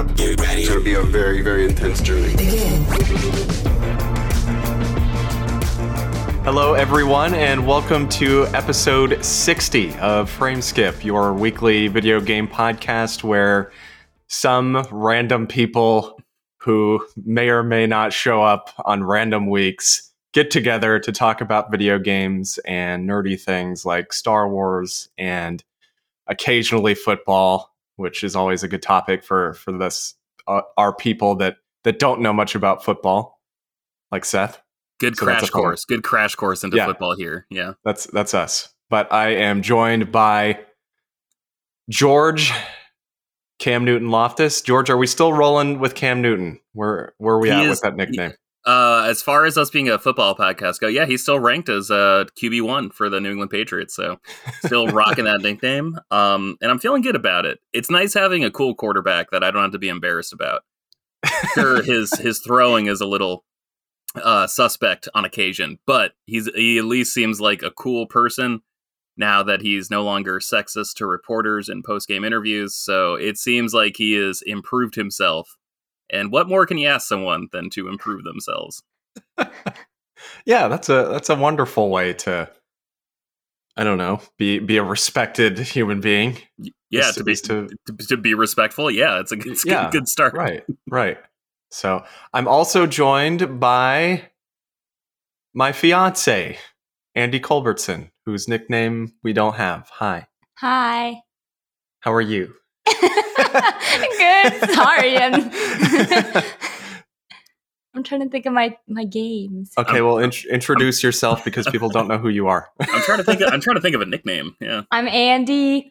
up. Get ready. It's gonna be a very, very intense journey. Hello, everyone, and welcome to episode 60 of Frameskip, your weekly video game podcast where some random people who may or may not show up on random weeks get together to talk about video games and nerdy things like Star Wars and occasionally football, which is always a good topic for for this uh, our people that that don't know much about football, like Seth. Good So crash course. Good crash course into Yeah. football here. Yeah. That's that's us. But I am joined by George Cam Newton Loftus. George, are we still rolling with Cam Newton? Where where are we He at is- with that nickname? Uh, as far as us being a football podcast go, yeah, he's still ranked as uh, QB one for the New England Patriots. So still rocking that nickname. Um, and I'm feeling good about it. It's nice having a cool quarterback that I don't have to be embarrassed about. Sure, his his throwing is a little uh, suspect on occasion, but he's he at least seems like a cool person now that he's no longer sexist to reporters in post game interviews. So it seems like he has improved himself. And what more can you ask someone than to improve themselves? yeah, that's a that's a wonderful way to I don't know, be be a respected human being. Yeah, Is- to be to- to, to be respectful. Yeah, it's a, it's a Yeah, good, good start. Right, right. So I'm also joined by my fiance, Andy Culbertson, whose nickname we don't have. Hi. Hi. How are you? Good. Sorry. I'm, I'm trying to think of my, my games. Okay, well, int- introduce yourself because people don't know who you are. I'm trying to think. Of, I'm trying to think of a nickname. Yeah. I'm Andy.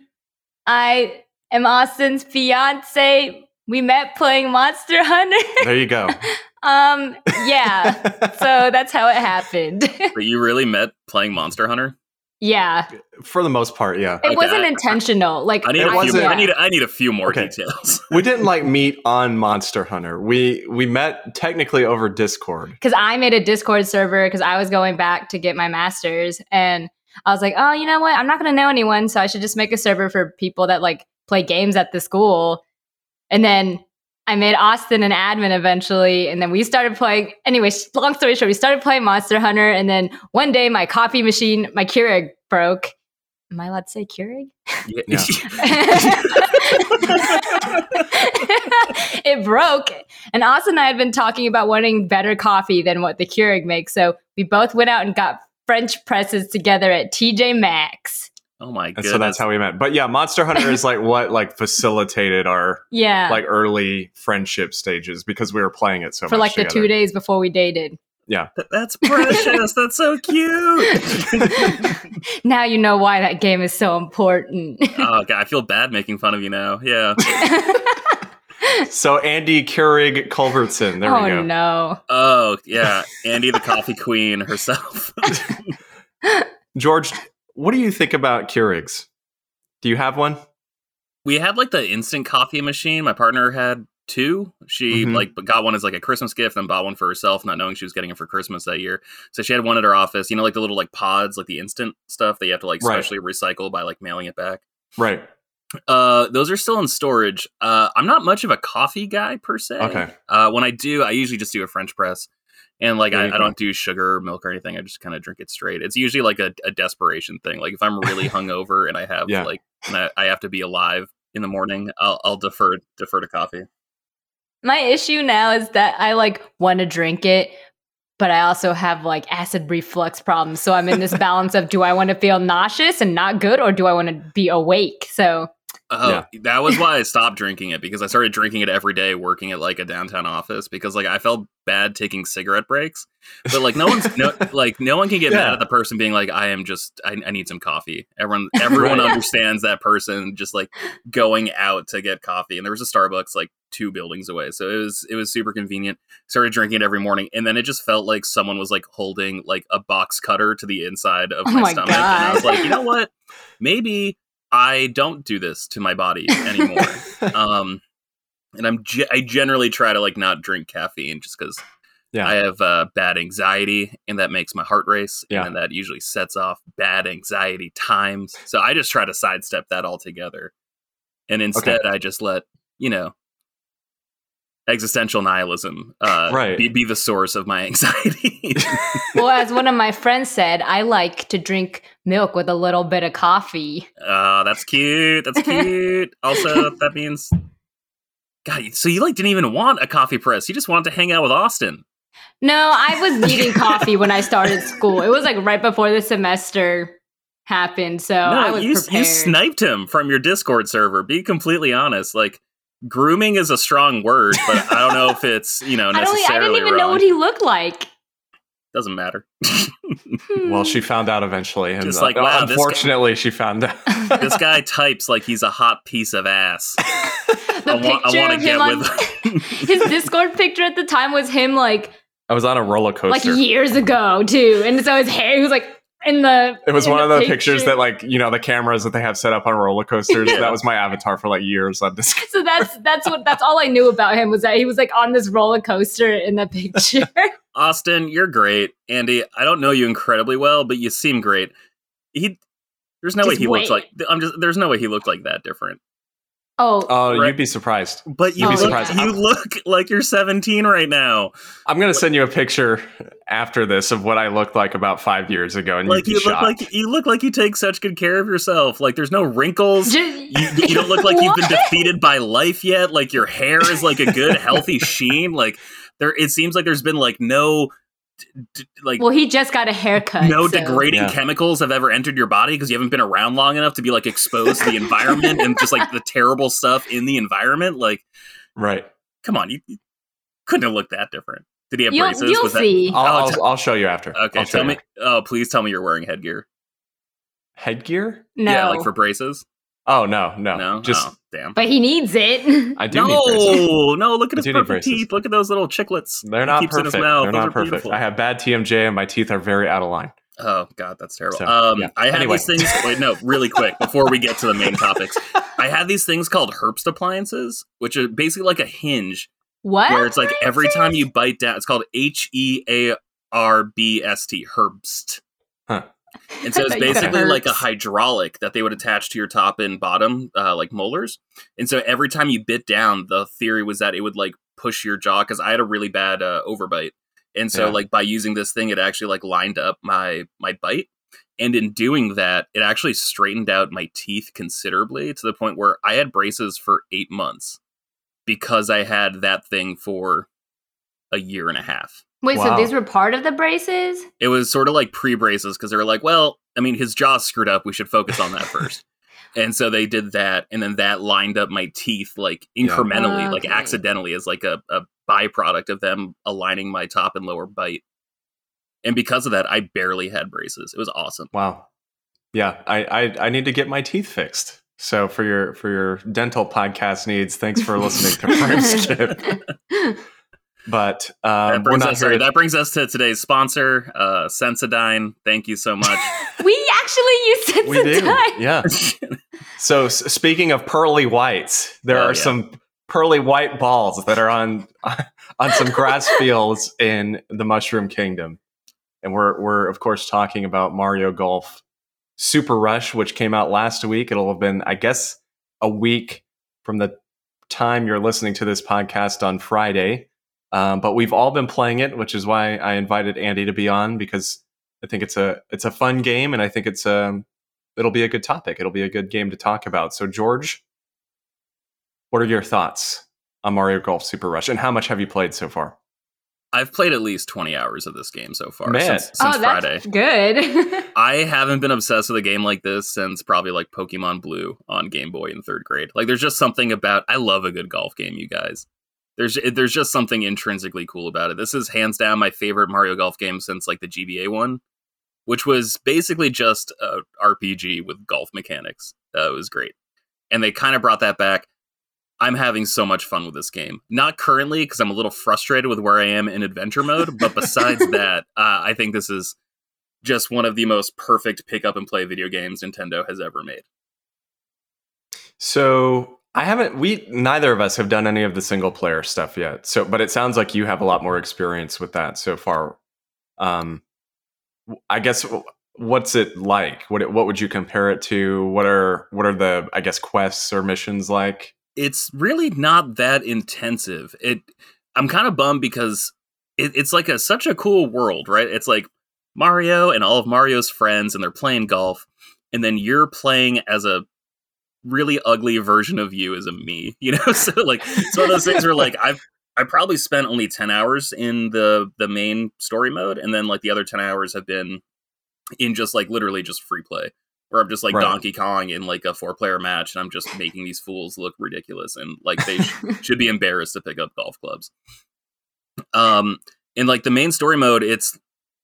I am Austin's fiance. We met playing Monster Hunter. There you go. um, yeah. So that's how it happened. But you really met playing Monster Hunter. Yeah. For the most part, yeah. It Okay, wasn't I- intentional. Like I need It few. wasn't- I need. I need a few more Okay. details. We didn't like meet on Monster Hunter. We we met technically over Discord. because I made a Discord server because I was going back to get my master's, and I was like, oh, you know what? I'm not going to know anyone, so I should just make a server for people that like play games at the school. And then I made Austin an admin eventually, and then we started playing. Anyway, long story short, we started playing Monster Hunter, and then one day my coffee machine, my Keurig broke. Am I allowed to say Keurig? Yeah. Yeah. it broke. And Austin and I had been talking about wanting better coffee than what the Keurig makes. So we both went out and got French presses together at TJ Maxx. Oh my And goodness. so that's how we met. But yeah, Monster Hunter is like what like facilitated our Yeah. like early friendship stages because we were playing it so for much like the two days before we dated. Th- That's precious. that's so cute. Now you know why that game is so important. oh god, I feel bad making fun of you now. Yeah. So Andy Keurig Culbertson. There oh we go. Oh, no. Oh yeah, Andy the coffee queen herself. George, what do you think about Keurigs? Do you have one? we had like the instant coffee machine. My partner had two. She Mhm. like got one as like a Christmas gift and bought one for herself, not knowing she was getting it for Christmas that year. So she had one at her office. You know, like the little like pods, like the instant stuff that you have to like Right. specially recycle by like mailing it back. Right. Uh, those are still in storage. Uh, I'm not much of a coffee guy per se. Okay. Uh, when I do, I usually just do a French press. And like I, I don't do sugar or milk or anything. I just kind of drink it straight. It's usually like a, a desperation thing. Like if I'm really hungover and I have Yeah. like and I, I have to be alive in the morning, I'll, I'll defer defer to coffee. My issue now is that I like want to drink it, but I also have like acid reflux problems. So I'm in this balance of do I want to feel nauseous and not good or do I want to be awake? So Oh, that was why I stopped drinking it because I started drinking it every day working at like a downtown office because like I felt bad taking cigarette breaks. But like no one's no like no one can get Yeah. mad at the person being like I am just I, I need some coffee. Everyone everyone Right. understands that person just like going out to get coffee and there was a Starbucks like two buildings away. So it was it was super convenient. Started drinking it every morning and then it just felt like someone was like holding like a box cutter to the inside of Oh my, my stomach and I was like, "You know what? Maybe I don't do this to my body anymore. um, and I'm ge- I generally try to like not drink caffeine just because Yeah. I have uh, bad anxiety and that makes my heart race, Yeah. and that usually sets off bad anxiety times. So I just try to sidestep that altogether, and instead I just let you know existential nihilism uh, Right. be, be the source of my anxiety. well, as one of my friends said, I like to drink milk with a little bit of coffee. uh, that's cute. That's cute. also, that means. God, so you like didn't even want a coffee press. You just wanted to hang out with Austin. No, I was needing coffee when I started school. It was like right before the semester happened, so I no, was you prepared. you sniped him from your Discord server. Be completely honest. Like grooming is a strong word, but I don't know if it's you know I don't. necessarily. I didn't even know what he looked like. Doesn't matter. Well, she found out eventually, and Just uh, like, wow, this guy- unfortunately, she found out. this guy types like he's a hot piece of ass. the I want- I picture wanna of get him on with- his Discord picture at the time was him like I was on a roller coaster like years ago too, and so his hair he was like in the. It was in one of the picture. pictures that, like, you know, the cameras that they have set up on roller coasters. That was my avatar for like years on Discord. So that's that's what that's all I knew about him was that he was like on this roller coaster in the picture. Austin, you're great. Andy, I don't know you incredibly well, but you seem great. He there's no way Just he looks wait. like I'm just there's no way he looked like that different. Oh, Oh, Right. you'd be surprised. But you You'd be look, surprised. you look like you're 17 right now. I'm gonna send you a picture after this of what I looked like about five years ago, and Like you'd you be look shocked. like you look like you take such good care of yourself. Like there's no wrinkles. You, you don't look like you've been defeated by life yet. Like your hair is like a good healthy sheen. Like there it seems like there's been like no d- d- like Well, he just got a haircut. no so- degrading Yeah. chemicals have ever entered your body because you haven't been around long enough to be like exposed to the environment and just like the terrible stuff in the environment. Like, right. come on, you, you couldn't have looked that different. Did he have You'll, braces? you'll Was that- see. I'll, Oh, I'll, t- I'll show you after. okay, I'll show tell you. me. Oh, please tell me you're wearing headgear. headgear. no, Yeah, like for braces. Oh no, no, No, just oh, damn. but he needs it. I do need braces. No, no, look at I his perfect braces. teeth. Look at those little chiclets. They're not keeps in his perfect. mouth. They're Those not are perfect. beautiful. I have bad TMJ, and my teeth are very out of line. Oh god, that's terrible. So, um, yeah. I had Anyway. these things. Wait, no, really quick before we get to the main topics. I had these things called Herbst appliances, which are basically like a hinge what? where it's like every time you bite down, it's called H E A R B S T, Herbst. Huh. And so it's thought you said basically like a hydraulic that they would attach to your top and bottom, uh, like molars. And so every time you bit down, the theory was that it would like push your jaw because I had a really bad uh, overbite. And so Yeah. like by using this thing, it actually like lined up my my bite. And in doing that, it actually straightened out my teeth considerably to the point where I had braces for eight months because I had that thing for a year and a half. Wait, Wow. so these were part of the braces? It was sort of like pre braces because they were like, well, I mean, his jaw screwed up. We should focus on that first. and so they did that. And then that lined up my teeth like Yeah. incrementally, like accidentally, as like a, a byproduct of them aligning my top and lower bite. And because of that, I barely had braces. It was awesome. Wow. Yeah, I, I I need to get my teeth fixed. So for your for your dental podcast needs, thanks for listening to Frameskip. But um, that we're brings not us here. sorry, to- that brings us to today's sponsor, uh, Sensodyne. Thank you so much. we actually use it we do, yeah. So s- speaking of pearly whites, there Oh, are yeah. some pearly white balls that are on on some grass fields in the Mushroom Kingdom, and we're we're of course talking about Mario Golf Super Rush, which came out last week. It'll have been, I guess, a week from the time you're listening to this podcast on Friday. Um, but we've all been playing it, which is why I invited Andy to be on because I think it's a it's a fun game, and I think it's um it'll be a good topic. It'll be a good game to talk about. So, George, what are your thoughts on Mario Golf Super Rush, and how much have you played so far? I've played at least 20 hours of this game so far Man. since, since oh, that's Friday. good. I haven't been obsessed with a game like this since probably like Pokemon Blue on Game Boy in third grade. Like, there's just something about I love a good golf game, you guys. There's there's just something intrinsically cool about it. This is hands down my favorite Mario Golf game since like the GBA one, which was basically just a RPG with golf mechanics. Uh, it was great, and they kind of brought that back. I'm having so much fun with this game. Not currently because I'm a little frustrated with where I am in adventure mode, but besides that, uh, I think this is just one of the most perfect pick up and play video games Nintendo has ever made. So, I haven't. We neither of us have done any of the single player stuff yet. So, but it sounds like you have a lot more experience with that so far. Um, I guess what's it like? What what would you compare it to? What are what are the I guess quests or missions like? it's really not that intensive. It I'm kind of bummed because it, it's like a such a cool world, right? It's like Mario and all of Mario's friends, and they're playing golf, and then you're playing as a really ugly version of you as a me, you know. so like, it's one of those things where like I've I probably spent only ten hours in the the main story mode, and then like the other ten hours have been in just like literally just free play where I'm just like right. Donkey Kong in like a four player match and I'm just making these fools look ridiculous and like they sh- should be embarrassed to pick up golf clubs. Um, in like the main story mode, it's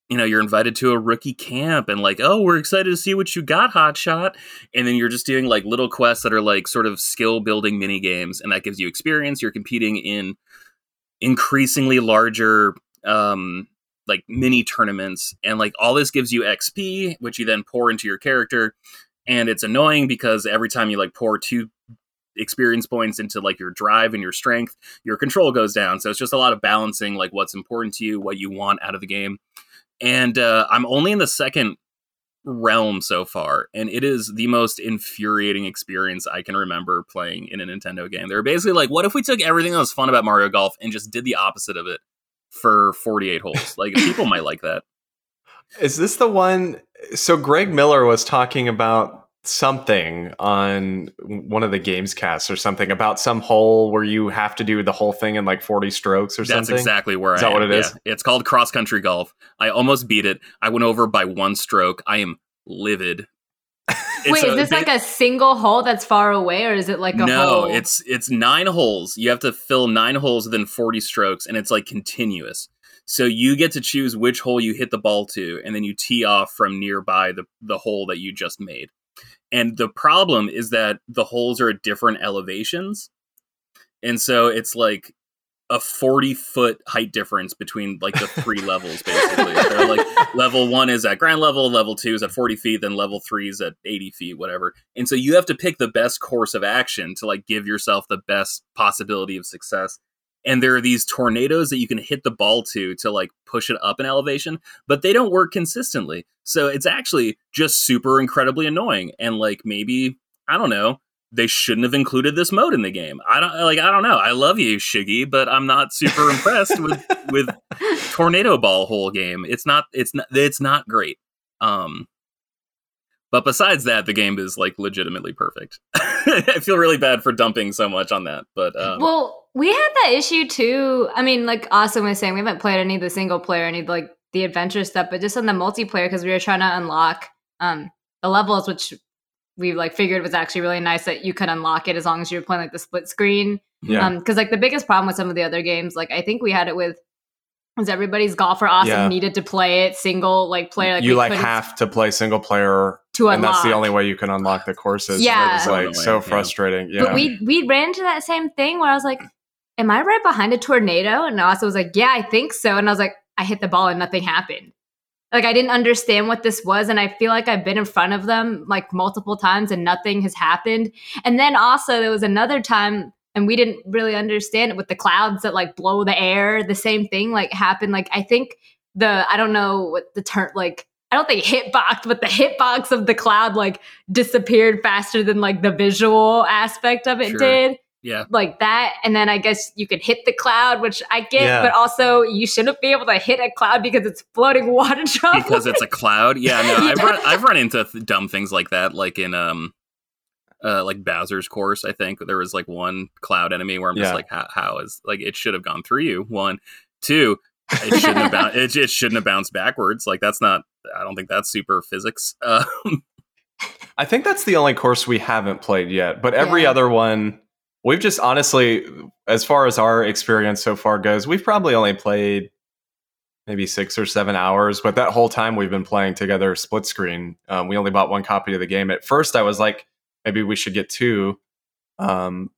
you know you're invited to a rookie camp and like oh we're excited to see what you got hotshot and then you're just doing like little quests that are like sort of skill building mini games and that gives you experience. You're competing in increasingly larger um like mini tournaments and like all this gives you xp which you then pour into your character. And it's annoying because every time you like pour two experience points into like your drive and your strength your control goes down. So it's just a lot of balancing like what's important to you what you want out of the game and uh, i'm only in the second realm so far and it is the most infuriating experience i can remember playing in a nintendo game they're basically like what if we took everything that was fun about mario golf and just did the opposite of it for 48 holes. Like people might like that. Is this the one? So Greg Miller was talking about something on one of the games casts or something about some hole where you have to do the whole thing in like 40 strokes or That's something. That's exactly where is I that what it is? Yeah. It's called cross country golf. I almost beat it. I went over by one stroke. I am livid Wait, is this like a single hole that's far away, or is it like a no? Hole? It's it's nine holes. You have to fill nine holes within forty strokes, and it's like continuous. So you get to choose which hole you hit the ball to, and then you tee off from nearby the the hole that you just made. And the problem is that the holes are at different elevations, and so it's like a 40 foot height difference between like the three levels basically. They're like level one is at ground level level two is at 40 feet then level three is at 80 feet whatever. And so you have to pick the best course of action to like give yourself the best possibility of success and there are these tornadoes that you can hit the ball to to like push it up in elevation but they don't work consistently so it's actually just super incredibly annoying and like maybe i don't know they shouldn't have included this mode in the game. I don't like I don't know. I love you, Shiggy, but I'm not super impressed with with Tornado Ball whole game. It's not it's not it's not great. Um but besides that, the game is like legitimately perfect. I feel really bad for dumping so much on that, but um, well, we had that issue too. I mean, like Austin was saying, we haven't played any of the single player, any of like the adventure stuff, but just on the multiplayer because we were trying to unlock um the levels, which we like figured was actually really nice that you could unlock it as long as you were playing like the split screen. Yeah. Um, because like the biggest problem with some of the other games, like I think we had it with was everybody's golfer awesome yeah. needed to play it single like player. Like you like have to play single player to unlock. and that's the only way you can unlock the courses. Yeah, it's like so frustrating. Yeah, but we we ran into that same thing where I was like, "Am I right behind a tornado?" And also was like, "Yeah, I think so." And I was like, "I hit the ball and nothing happened." like I didn't understand what this was and I feel like I've been in front of them like multiple times and nothing has happened. And then also there was another time and we didn't really understand it with the clouds that like blow the air, the same thing like happened like I think the I don't know what the term like I don't think hitbox, but the hitbox of the cloud like disappeared faster than like the visual aspect of it sure. did. Yeah. Like that. And then I guess you could hit the cloud, which I get, yeah. but also you shouldn't be able to hit a cloud because it's floating water droplets. Because it's a cloud. Yeah, no. I've run I've run into th- dumb things like that, like in um uh like Bowser's course, I think. There was like one cloud enemy where I'm just like, how, how is like it should have gone through you. One. Two, it shouldn't have bounced it, it shouldn't have bounced backwards. Like that's not I don't think that's super physics. Um, I think that's the only course we haven't played yet, but every yeah. other one we've just honestly, as far as our experience so far goes, we've probably only played maybe six or seven hours. But that whole time we've been playing together split screen. Um, we only bought one copy of the game. At first, I was like, maybe we should get two. Um,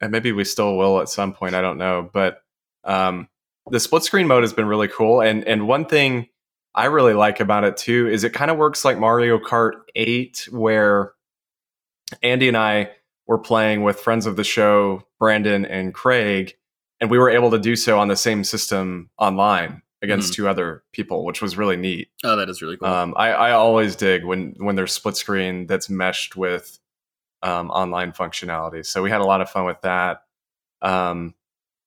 and maybe we still will at some point. I don't know. But um, the split screen mode has been really cool. And and one thing I really like about it too is it kind of works like Mario Kart 8, where Andy and I were playing with friends of the show, Brandon and Craig, and we were able to do so on the same system online against mm-hmm. two other people, which was really neat. Oh, that is really cool. Um, I, I always dig when when there's split screen that's meshed with um, online functionality. So we had a lot of fun with that. Um,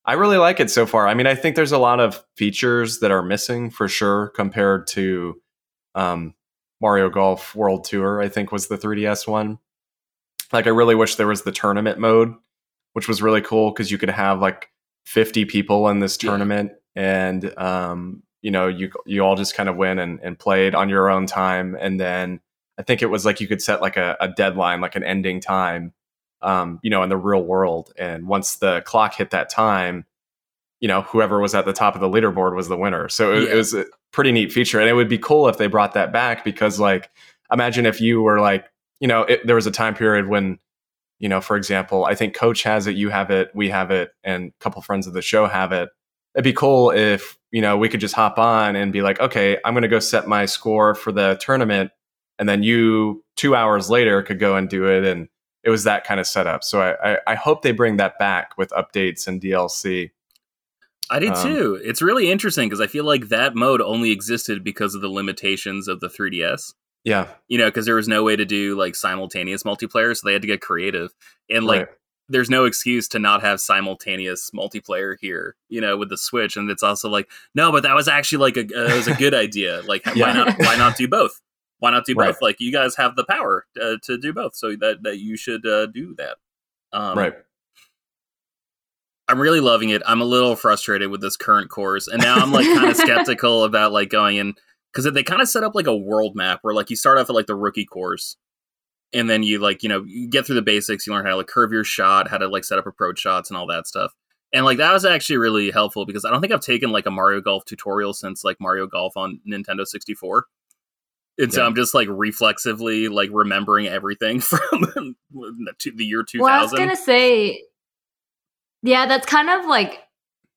I really like it so far. I mean, I think there's a lot of features that are missing for sure compared to um, Mario Golf World Tour. I think was the 3DS one. Like, I really wish there was the tournament mode, which was really cool because you could have like 50 people in this tournament, yeah. and um, you know, you you all just kind of win and, and played on your own time, and then I think it was like you could set like a, a deadline, like an ending time, um, you know, in the real world. And once the clock hit that time, you know, whoever was at the top of the leaderboard was the winner. So it, yeah. it was a pretty neat feature. And it would be cool if they brought that back because, like, imagine if you were like, you know, it, there was a time period when, you know, for example, I think Coach has it, you have it, we have it, and a couple friends of the show have it. It'd be cool if, you know, we could just hop on and be like, okay, I'm going to go set my score for the tournament. And then you, two hours later, could go and do it. And it was that kind of setup. So I, I, I hope they bring that back with updates and DLC. I did um, too. It's really interesting because I feel like that mode only existed because of the limitations of the 3DS. Yeah. You know, because there was no way to do like simultaneous multiplayer, so they had to get creative. And like, right. there's no excuse to not have simultaneous multiplayer here, you know, with the Switch. And it's also like, no, but that was actually like a, uh, was a good idea. Like, yeah. why not? Why not do both? Why not do both? Right. Like, you guys have the power uh, to do both, so that that you should uh, do that. Um, right. I'm really loving it. I'm a little frustrated with this current course, and now I'm like kind of skeptical about like going in because they kind of set up like a world map where like you start off at like the rookie course, and then you like you know you get through the basics. You learn how to like curve your shot, how to like set up approach shots, and all that stuff. And like that was actually really helpful because I don't think I've taken like a Mario Golf tutorial since like Mario Golf on Nintendo 64. And so I'm just like reflexively like remembering everything from the year 2000. Well, I was gonna say yeah, that's kind of like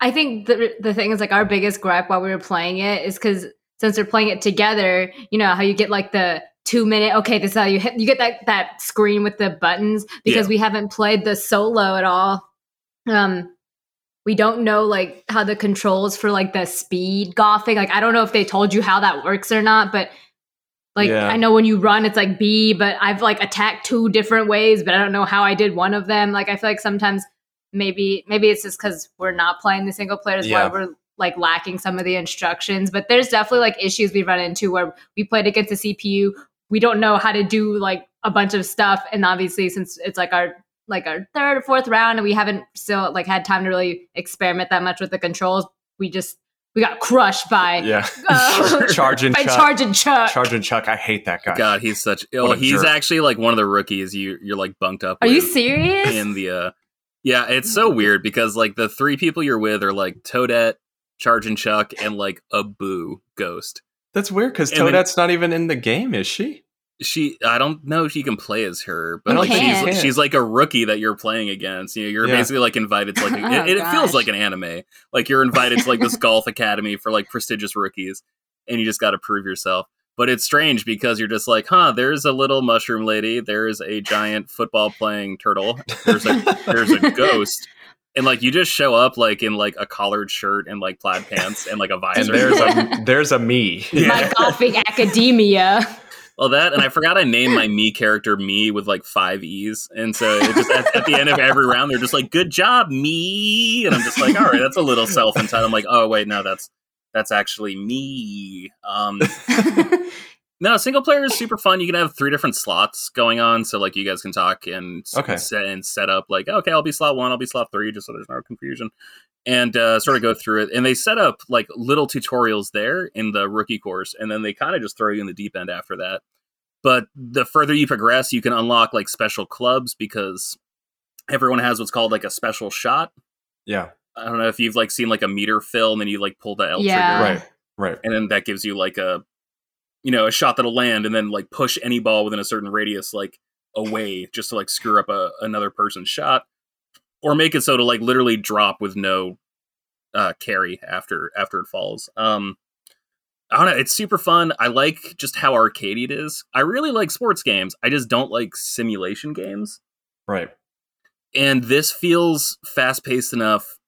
I think the the thing is like our biggest gripe while we were playing it is because since we're playing it together, you know how you get like the two minute okay this is how you hit you get that that screen with the buttons because yeah. we haven't played the solo at all um we don't know like how the controls for like the speed golfing like i don't know if they told you how that works or not but like yeah. i know when you run it's like b but i've like attacked two different ways but i don't know how i did one of them like i feel like sometimes maybe maybe it's just because we're not playing the single players yeah. why we're like lacking some of the instructions but there's definitely like issues we run into where we played against the cpu we don't know how to do like a bunch of stuff and obviously since it's like our like our third or fourth round and we haven't still like had time to really experiment that much with the controls we just we got crushed by yeah. uh, charge and by chuck. Chargin' Chuck. Charge and chuck i hate that guy. God he's such oh he's jerk. actually like one of the rookies you you're like bunked up are you serious? in the uh yeah, it's so weird because like the three people you're with are like Toadette, Chargin' Chuck, and like a Boo Ghost. That's weird because Toadette's not even in the game, is she? She, I don't know if you can play as her, but like she's she's like a rookie that you're playing against. You know, you're yeah. basically like invited to like a, oh, it, it feels like an anime. Like you're invited to like this golf academy for like prestigious rookies, and you just got to prove yourself but it's strange because you're just like, huh, there's a little mushroom lady, there's a giant football playing turtle, there's a there's a ghost. And like you just show up like in like a collared shirt and like plaid pants and like a visor. There's a there's a me. Yeah. My golfing academia. Well, that and I forgot I named my me character me with like five e's, and so it just at, at, the end of every round they're just like, "Good job, me," and I'm just like, "All right, that's a little self entitled." I'm like, "Oh wait, no, that's that's actually me. Um, no, single player is super fun. You can have three different slots going on, so like you guys can talk and okay. set and set up like, okay, I'll be slot one, I'll be slot three, just so there's no confusion, and uh, sort of go through it. And they set up like little tutorials there in the rookie course, and then they kind of just throw you in the deep end after that. But the further you progress, you can unlock like special clubs because everyone has what's called like a special shot. Yeah. I don't know if you've like seen like a meter fill and then you like pull the L yeah. trigger. Right. Right. And then that gives you like a you know, a shot that'll land and then like push any ball within a certain radius like away just to like screw up a, another person's shot. Or make it so to like literally drop with no uh carry after after it falls. Um I don't know, it's super fun. I like just how arcadey it is. I really like sports games. I just don't like simulation games. Right. And this feels fast paced enough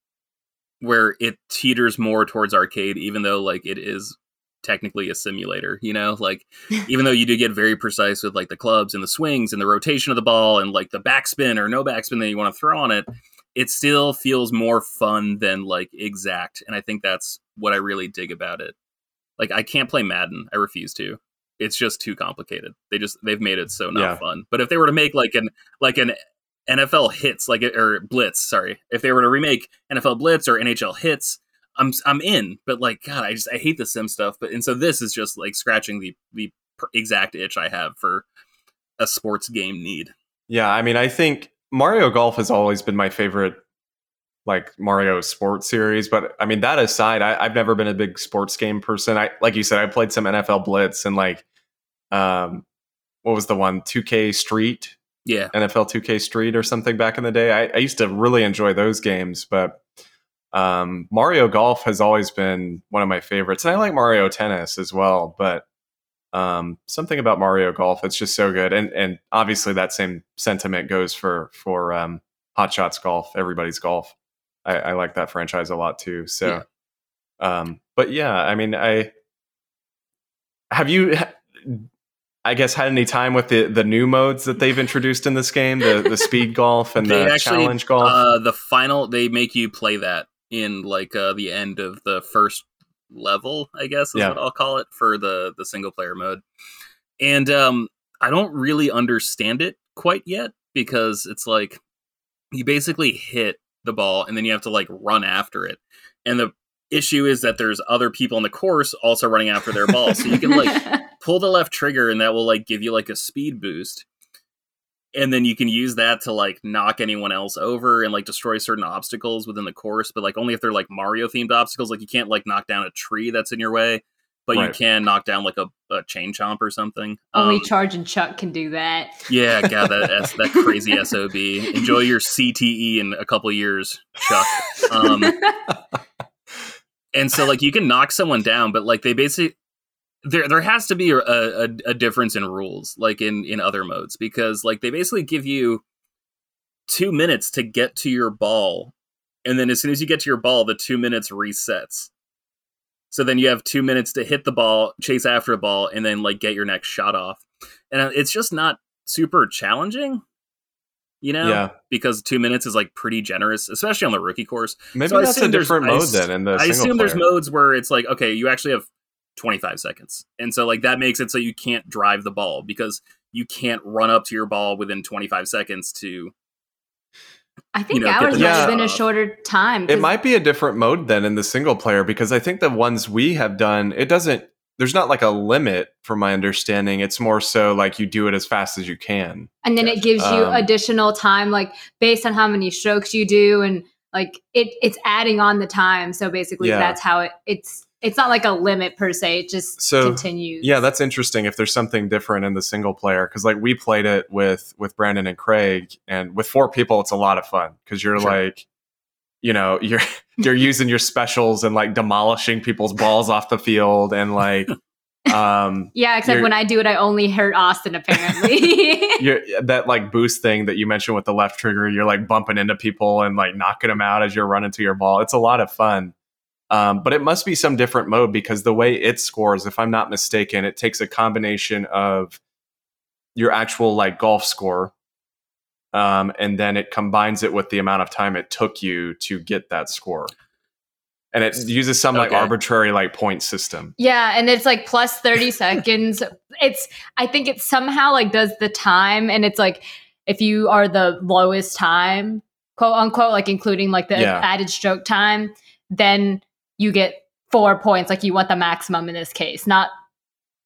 where it teeters more towards arcade, even though like it is technically a simulator, you know? Like even though you do get very precise with like the clubs and the swings and the rotation of the ball and like the backspin or no backspin that you want to throw on it, it still feels more fun than like exact. And I think that's what I really dig about it. Like I can't play Madden. I refuse to. It's just too complicated. They just they've made it so not Yeah. fun. But if they were to make like an like an NFL hits like or blitz, sorry. If they were to remake NFL blitz or NHL Hitz, I'm I'm in. But like god, I just I hate the sim stuff, but and so this is just like scratching the the exact itch I have for a sports game need. Yeah, I mean, I think Mario Golf has always been my favorite, like Mario sports series. But I mean, that aside, I, I've never been a big sports game person. I like you said, I played some NFL Blitz and like, um, what was the one? 2K Street, Yeah. NFL 2K Street or something back in the day. I, I used to really enjoy those games, but um, Mario Golf has always been one of my favorites, and I like Mario Tennis as well. But um, something about Mario Golf, it's just so good, and and obviously that same sentiment goes for for um, Hot Shots Golf, everybody's golf. I, I like that franchise a lot too. So, um, but yeah, I mean, I have you. I guess had any time with the the new modes that they've introduced in this game, the the speed golf and They the actually, challenge golf. Uh, the final they make you play that in like uh, the end of the first level, I guess is Yeah. what I'll call it for the the single player mode. And um, I don't really understand it quite yet because it's like you basically hit the ball and then you have to like run after it. And the issue is that there's other people on the course also running after their ball, so you can like pull the left trigger and that will like give you like a speed boost and then you can use that to like knock anyone else over and like destroy certain obstacles within the course but like only if they're like mario themed obstacles like you can't like knock down a tree that's in your way but you can knock down like a, a chain chomp or something. Only Um, Chargin' Chuck can do that. yeah god that, S- that crazy sob enjoy your cte in a couple years chuck. Um, and so like you can knock someone down but like they basically there there has to be a, a, a difference in rules like in in other modes because like they basically give you two minutes to get to your ball and then as soon as you get to your ball the two minutes resets. So then you have two minutes to hit the ball chase after the ball and then like get your next shot off. And uh, it's just not super challenging you know yeah, because two minutes is like pretty generous especially on the rookie course. Maybe So that's a different mode s- then in the I assume there's modes where it's like, okay, you actually have 25 seconds. And so like that makes it so you can't drive the ball because you can't run up to your ball within 25 seconds to I think know, get ours might next have been a shorter time. It might be a different mode then in the single player because I think the ones we have done, it doesn't. There's not like a limit, from my understanding. It's more so like you do it as fast as you can. and then it gives you Um, additional time, like based on how many strokes you do, and like it it's adding on the time. So basically, Yeah. that's how it it's it's not like a limit per se. It just So, continues. Yeah, that's interesting. If there's something different in the single player, because like we played it with with Brandon and Craig, and with four people, it's a lot of fun because you're Sure. like, you know, you're you're using your specials and like demolishing people's balls off the field, and like, um, yeah. Except when I do it, I only hurt Austin. Apparently, you're, that like boost thing that you mentioned with the left trigger, you're like bumping into people and like knocking them out as you're running to your ball. It's a lot of fun. Um, but it must be some different mode because the way it scores, if I'm not mistaken, it takes a combination of your actual like golf score, um, and then it combines it with the amount of time it took you to get that score, and it uses some like Okay. arbitrary like point system. Yeah, and it's like plus 30 seconds. It's I think it somehow like does the time and it's like if you are the lowest time, quote unquote, like including like the Yeah. added stroke time, then you get four points. Like you want the maximum in this case, not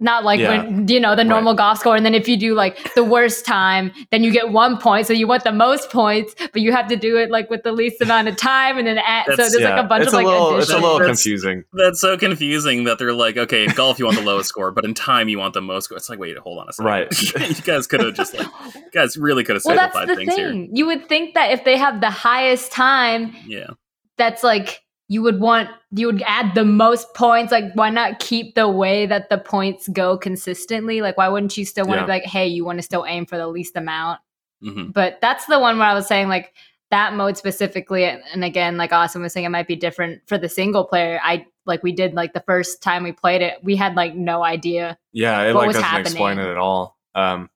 not like Yeah. when you know the normal golf score. And then if you do like the worst time, then you get one point. So you want the most points, but you have to do it like with the least amount of time and then add so That's- there's like a bunch it's of like little, it's a little That's- confusing. That's so confusing that they're like, okay, in golf you want the lowest score, but in time you want the most score. It's like, wait, hold on a second. Right. you guys could have just like, you guys really could have well, that's simplified the things thing. You would think that if they have the highest time. Yeah. that's like you would want you would add the most points. Like, why not keep the way that the points go consistently? Like, why wouldn't you still want to Yeah. be like, hey, you want to still aim for the least amount? hmm But that's the one where I was saying like that mode specifically, and again, like Austin was saying, it might be different for the single player. I like we did like the first time we played it, we had like no idea. Yeah, it What like was doesn't explain it at all. Um,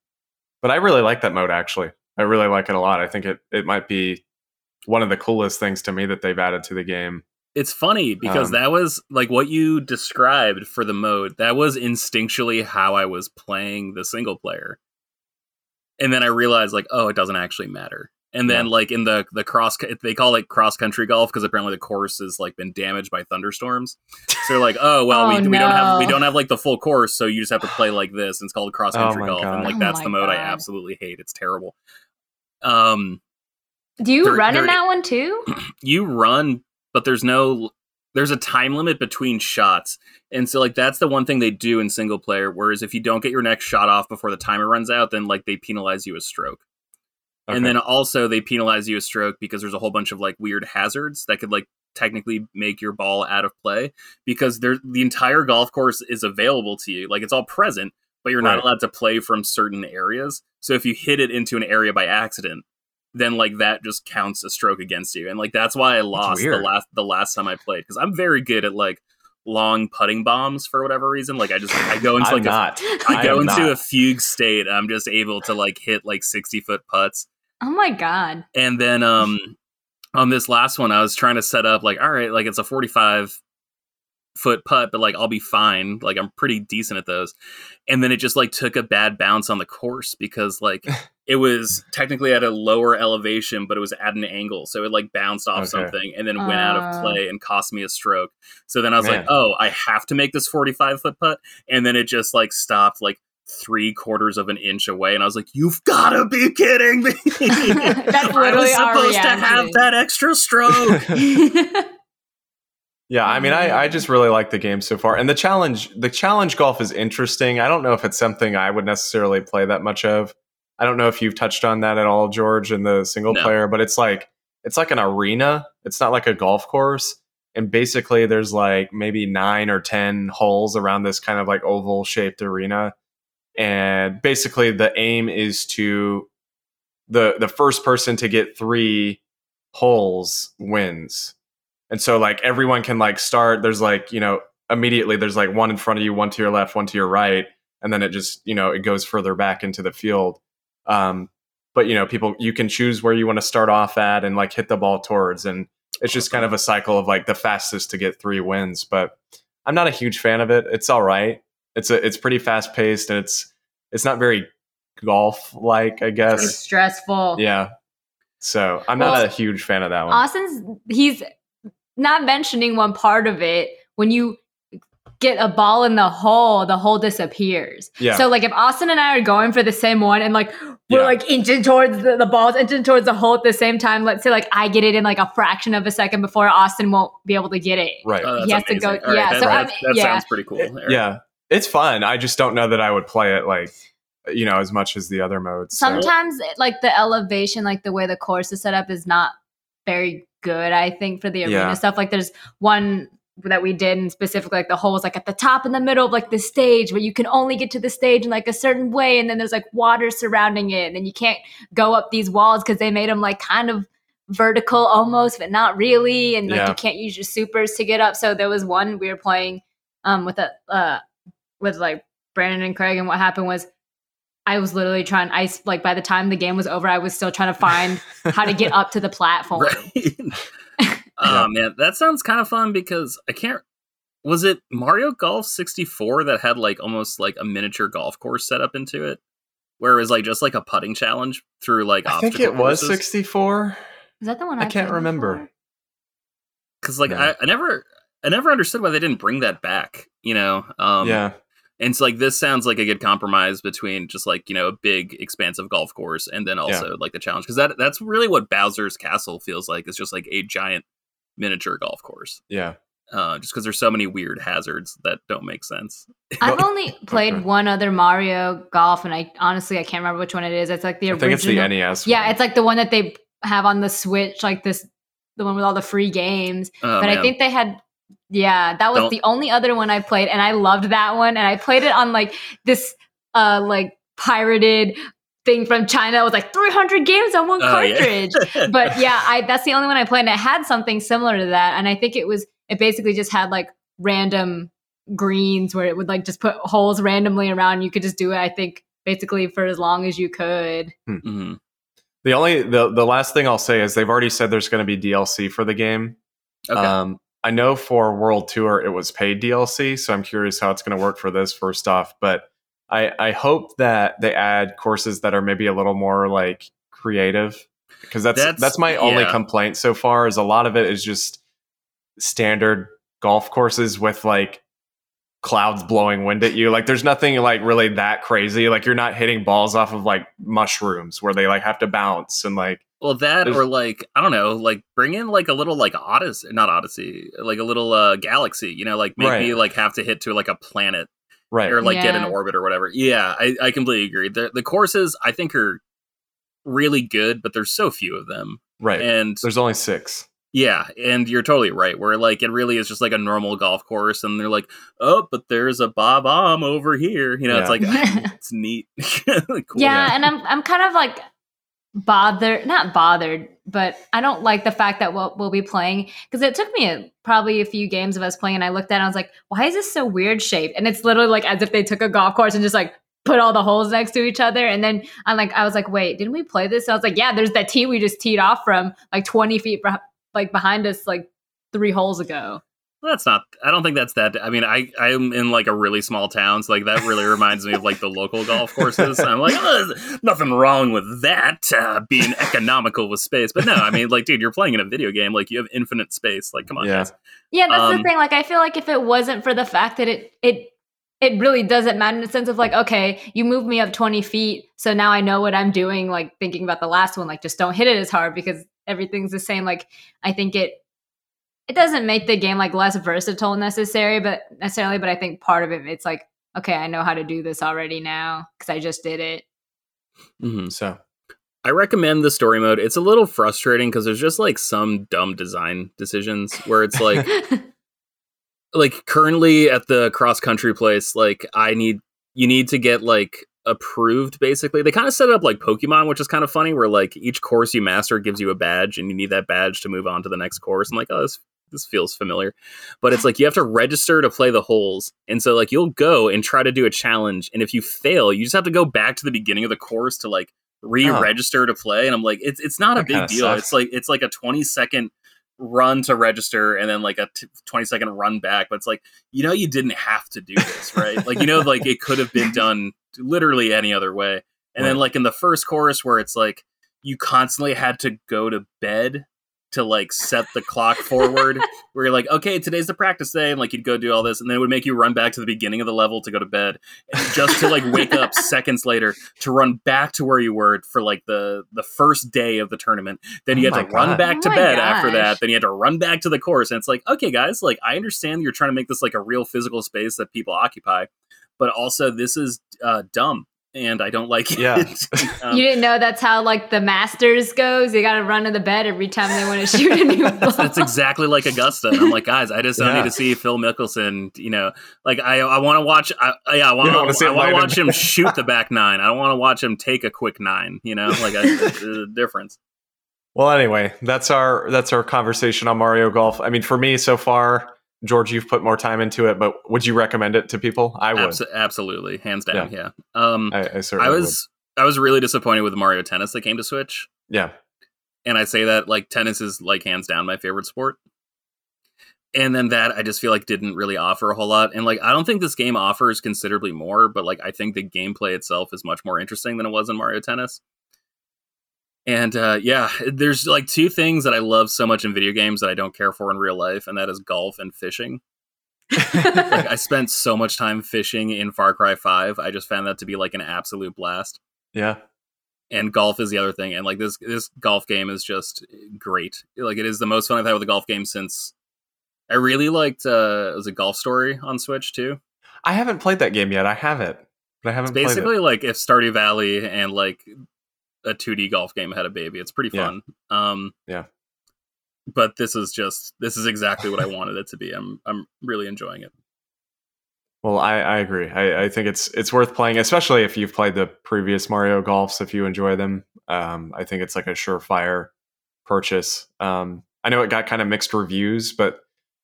but I really like that mode actually. I really like it a lot. I think it it might be one of the coolest things to me that they've added to the game. It's funny because Um, that was like what you described for the mode. That was instinctually how I was playing the single player. And then I realized like, oh, it doesn't actually matter. And then like in the the cross they call it cross country golf because apparently the course has like been damaged by thunderstorms. So they're like, oh well, we, Oh, we don't have we don't have like the full course, so you just have to play like this. And it's called cross country my golf, and like Oh that's my the mode I absolutely hate. It's terrible. Um, Do you There- run in that one too? you run, but there's no there's a time limit between shots. And so like that's the one thing they do in single player. Whereas if you don't get your next shot off before the timer runs out, then like they penalize you a stroke. And then also they penalize you a stroke because there's a whole bunch of like weird hazards that could like technically make your ball out of play because there the entire golf course is available to you. Like it's all present, but you're not allowed to play from certain areas. So if you hit it into an area by accident, then like that just counts a stroke against you. And like that's why I lost the last the last time I played because I'm very good at like long putting bombs for whatever reason. Like I just I go into I'm like a not. I I go am into not. a fugue state. I'm just able to like hit like 60 foot putts. Oh my god! And then um on this last one, I was trying to set up like, all right, like it's a 45 foot putt, but like I'll be fine. Like I'm pretty decent at those. And then it just like took a bad bounce on the course because like it was technically at a lower elevation, but it was at an angle. So it like bounced off Okay. something and then went out of Uh. play and cost me a stroke. So then I was Man. like, oh, I have to make this 45 foot putt. And then it just like stopped like three quarters of an inch away. And I was like, you've got to be kidding me. That's I was literally our supposed to have that extra stroke. Yeah, I mean, I, I just really like the game so far, and the challenge the challenge golf is interesting. I don't know if it's something I would necessarily play that much of. I don't know if you've touched on that at all, George, in the single No. player, but it's like it's like an arena. It's not like a golf course, and basically there's like maybe nine or ten holes around this kind of like oval shaped arena, and basically the aim is to the the first person to get three holes wins. And so like everyone can like start there's like, you know, immediately there's like one in front of you, one to your left, one to your right, and then it just, you know, it goes further back into the field. Um but you know, people you can choose where you want to start off at and like hit the ball towards and it's just kind of a cycle of like the fastest to get 3 wins, but I'm not a huge fan of it. It's all right. It's a it's pretty fast paced and it's it's not very golf like, I it's guess. stressful. Yeah. So, I'm not a huge fan of that one. Austin's he's not mentioning one part of it when you get a ball in the hole, the hole disappears. Yeah. So like if Austin and I are going for the same one and like we're Yeah. like inching towards the, the balls, inching towards the hole at the same time, let's say like I get it in like a fraction of a second before Austin won't be able to get it. right. Oh, that's He has to go- All yeah, that, so that, I'm- that yeah. sounds pretty cool. Eric. yeah it's fun i just don't know that i would play it like you know as much as the other modes so. Sometimes like the elevation, like the way the course is set up is not very good, I think, for the arena Yeah. stuff. Like there's one that we did and specifically like the hole was like at the top in the middle of like the stage where you can only get to the stage in like a certain way and then there's like water surrounding it and then you can't go up these walls because they made them like kind of vertical almost but not really and like Yeah. you can't use your supers to get up so there was one we were playing um with a uh with like brandon and craig and what happened was i was literally trying i s- like by the time the game was over i was still trying to find how to get up to the platform Right. oh man, that sounds kind of fun because I can't. Was it Mario Golf 64 that had like almost like a miniature golf course set up into it? Where it was like just like a putting challenge through like i think obstacle it was 64 is that the one I i, can't remember. because like No. I, I never I never understood why they didn't bring that back. You know, um, yeah And so like this sounds like a good compromise between just like you know a big expansive golf course and then also like the challenge because that that's really what Bowser's Castle feels like. It's just like a giant miniature golf course. yeah Uh, just because there's so many weird hazards that don't make sense. I've only played Okay. one other Mario Golf, and I honestly I can't remember which one it is. It's like the i original. think it's the nes Yeah, one. it's like the one that they have on the Switch, like this, the one with all the free games. Oh, but I think they had, yeah, that was Don't- the only other one I played, and I loved that one. And I played it on like this, uh, like pirated thing from China that was like 300 games on one Oh, yeah. cartridge. but yeah, I that's the only one I played. And it had something similar to that, and I think it was it basically just had like random greens where it would like just put holes randomly around. You could just do it. I think basically for as long as you could. Mhm. The only the the last thing I'll say is they've already said there's going to be DLC for the game. Okay. Um, I know for World Tour it was paid DLC, so I'm curious how it's going to work for this first off. But I I hope that they add courses that are maybe a little more like creative because that's, That's- that's my only yeah. complaint so far. Is a lot of it is just standard golf courses with like clouds blowing wind at you. Like there's nothing like really that crazy. Like you're not hitting balls off of like mushrooms where they like have to bounce and like Well, that or like I don't know, like bring in like a little like Odyssey, not Odyssey, like a little uh galaxy. You know, like maybe Right. like have to hit to like a planet right. or like get in orbit or whatever. Yeah, I, I completely agree. The the courses I think are really good, but there's so few of them, right. and there's only six. Yeah, and you're totally right. Where like it really is just like a normal golf course, and they're like, oh, but there's a Bob-omb over here. You know, it's like it's neat. cool. Yeah, and I'm I'm kind of like bothered, not bothered, but I don't like the fact that we'll we'll be playing because it took me a, probably a few games of us playing, and I looked at it and I was like, why is this so weird shaped? And it's literally like as if they took a golf course and just like put all the holes next to each other. And then I'm like, I was like, wait, didn't we play this? I was like, yeah, there's that tee we just teed off from like 20 feet beh- like behind us like three holes ago. That's not. I don't think that's that. I mean, I I'm in like a really small town, so like that really reminds me of like the local golf courses. I'm like, oh, nothing wrong with that uh, being economical with space. But no, I mean, like, dude, you're playing in a video game. Like, you have infinite space. Like, come on, Yeah. guys. Yeah, that's Um, the thing. Like, I feel like if it wasn't for the fact that it it it really doesn't matter in the sense of like, okay, you move me up twenty feet, so now I know what I'm doing. Like thinking about the last one, like just don't hit it as hard because everything's the same. Like, I think it it doesn't make the game like less versatile necessary, but necessarily. But I think part of it, it's like, okay, I know how to do this already now because I just did it. Mm-hmm, So I recommend the story mode. It's a little frustrating because there's just like some dumb design decisions where it's like. like currently at the cross country place like i need you need to get like approved basically. They kind of set it up like pokemon which is kind of funny where like each course you master gives you a badge and you need that badge to move on to the next course. I'm like oh this this feels familiar. But it's like you have to register to play the holes and so like you'll go and try to do a challenge and if you fail you just have to go back to the beginning of the course to like re-register to play and i'm like it's, it's not a That big deal. Sucks. it's like it's like a 20 second run to register and then like a t- 20 second run back. But it's like you know you didn't have to do this right? Like you know like it could have been done literally any other way. And then like in the first chorus where it's like you constantly had to go to bed to like set the clock forward where you're like okay today's the practice day and like you'd go do all this and then it would make you run back to the beginning of the level to go to bed and just to like wake up seconds later to run back to where you were for like the the first day of the tournament. Then you Oh had to my run back to Oh my bed after that. then you had to run back to the course and it's like okay guys like i understand you're trying to make this like a real physical space that people occupy but also this is uh, dumb and i don't like it Yeah. Um, you didn't know that's how like the Masters goes. You got to run to the bed every time they want to shoot a new ball. that's, that's exactly like Augusta. And I'm like, guys, I just don't Yeah. need to see Phil Mickelson. You know, like I, I want to watch. I, I- yeah, I want You don't wanna see. I him want to watch him. him shoot the back nine. I don't want to watch him take a quick nine. You know, like I, there's a difference. Well, anyway, that's our that's our conversation on Mario Golf. I mean, for me so far, George, you've put more time into it, but would you recommend it to people? I would. Abso- absolutely, hands down. Yeah. Um, I, I I certainly was I was really disappointed with Mario Tennis that came to Switch. Yeah. and I say that like tennis is like hands down my favorite sport. And then that I just feel like didn't really offer a whole lot. And like I don't think this game offers considerably more, but like I think the gameplay itself is much more interesting than it was in Mario Tennis. And uh, yeah, there's like two things that I love so much in video games that I don't care for in real life, and that is golf and fishing. like I spent so much time fishing in Far Cry 5. I just found that to be like an absolute blast. Yeah. And golf is the other thing. And like this this golf game is just great. Like it is the most fun I've had with a golf game since I really liked uh it was a golf story on Switch too. I haven't played that game yet. I have it, but I haven't It's played basically like if Stardew Valley and like a 2D golf game had a baby. It's pretty Yeah. fun. Um Yeah. But this is just this is exactly what I wanted it to be. I'm I'm really enjoying it. Well, I, I agree. I, I think it's it's worth playing, especially if you've played the previous Mario Golfs. If you enjoy them, um, I think it's like a surefire purchase. Um, I know it got kind of mixed reviews, but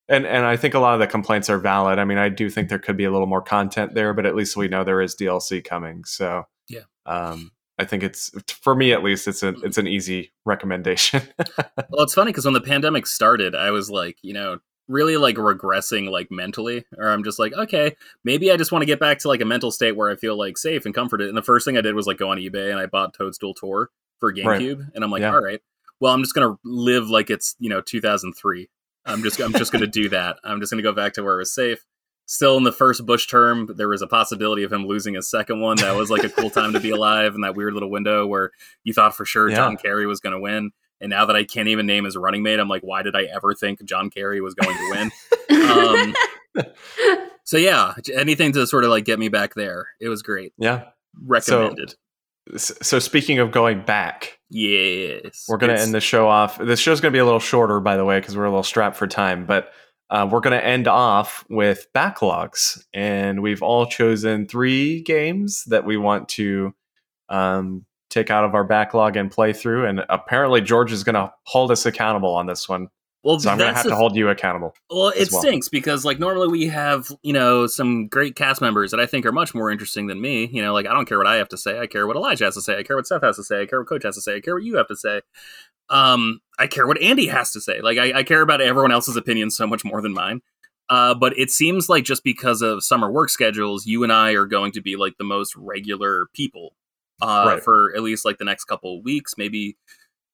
and and I think a lot of the complaints are valid. I mean, I do think there could be a little more content there, but at least we know there is DLC coming. So Yeah. um, I think it's for me at least it's a hmm. it's an easy recommendation. Well, it's funny because when the pandemic started, I was like, you know, really like regressing like mentally, or I'm just like, okay, maybe I just want to get back to like a mental state where I feel like safe and comforted. And the first thing I did was like go on eBay and I bought Toadstool Tour for Right. GameCube, and I'm like, Yeah. all right, well, I'm just gonna live like it's you know 2003. I'm just I'm just gonna do that. I'm just gonna go back to where it was safe. Still in the first Bush term, there was a possibility of him losing a second one. That was like a cool time to be alive in that weird little window where you thought for sure Yeah. John Kerry was going to win. And now that I can't even name his running mate, I'm like, why did I ever think John Kerry was going to win? Um, so yeah, anything to sort of like get me back there. It was great. yeah. Recommended. S- So speaking of going back, yes. We're going to end the show off. This show's going to be a little shorter, by the way, because we're a little strapped for time. But uh, we're going to end off with backlogs. And we've all chosen three games that we want to um, take out of our backlog and play through. And apparently, George is going to hold us accountable on this one. Well, So I'm going to have to hold you accountable. Well, it well. stinks because like normally we have you know some great cast members that I think are much more interesting than me. You know, like I don't care what I have to say. I care what Elijah has to say. I care what Seth has to say. I care what Coach has to say. I care what you have to say. Um, I care what Andy has to say. Like I, I care about everyone else's opinion so much more than mine. Uh, but it seems like just because of summer work schedules, you and I are going to be like the most regular people uh, Right. for at least like the next couple of weeks, maybe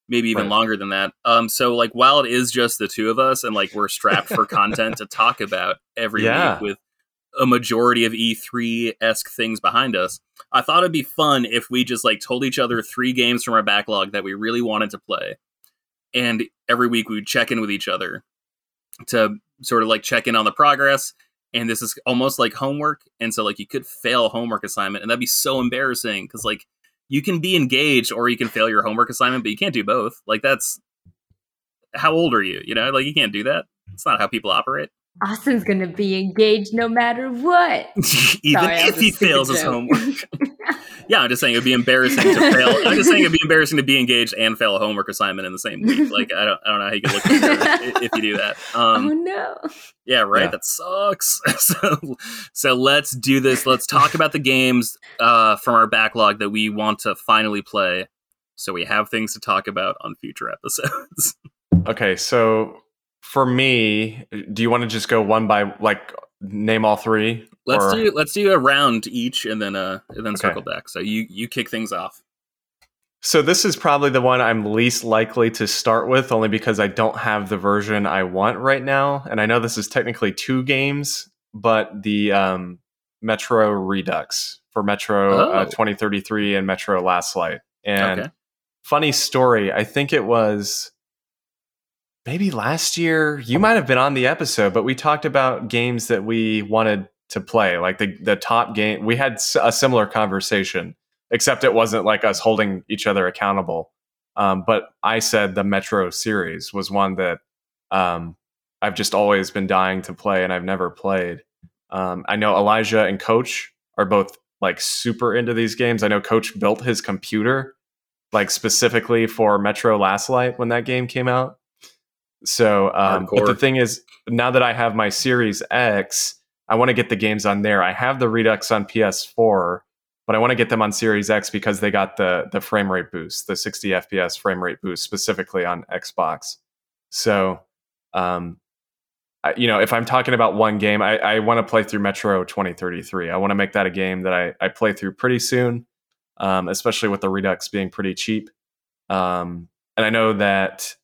maybe even Right. longer than that. Um, so like while it is just the two of us and like we're strapped for content to talk about every Yeah. week with a majority of E3 esque things behind us, I thought it'd be fun if we just like told each other three games from our backlog that we really wanted to play, and every week we would check in with each other to sort of like check in on the progress. And this is almost like homework, and so like you could fail a homework assignment, and that'd be so embarrassing because like you can be engaged or you can fail your homework assignment, but you can't do both. Like that's how old are you? You know, like you can't do that. It's not how people operate. Austin's gonna be engaged no matter what. Even Sorry, if he fails his homework. yeah, I'm just saying it'd be embarrassing to fail. I'm just saying it'd be embarrassing to be engaged and fail a homework assignment in the same week. Like I don't, I don't know how you could look at if you do that. Um, oh no. yeah, right. Yeah. That sucks. so, so let's do this. Let's talk about the games uh, from our backlog that we want to finally play, so we have things to talk about on future episodes. Okay. So for me, do you want to just go one by like name all three? Let's Or- do let's do a round each, and then uh, and then Okay. circle back. So you you kick things off. So this is probably the one I'm least likely to start with, only because I don't have the version I want right now. And I know this is technically two games, but the um, Metro Redux for Metro uh, Oh. 2033 and Metro Last Light. And Okay. funny story, I think it was maybe last year. You might have been on the episode, but we talked about games that we wanted to play, like the the top game. We had a similar conversation except it wasn't like us holding each other accountable. Um, but I said the Metro series was one that um, I've just always been dying to play and I've never played. Um, I know Elijah and Coach are both like super into these games. I know Coach built his computer like specifically for Metro Last Light when that game came out. So, um, but the thing is, now that I have my Series X, I want to get the games on there. I have the Redux on PS4, but I want to get them on Series X because they got the the frame rate boost, the 60 FPS frame rate boost specifically on Xbox. So, um, I, you know, if I'm talking about one game, I, I want to play through Metro 2033. I want to make that a game that I, I play through pretty soon, um, especially with the Redux being pretty cheap. Um, and I know that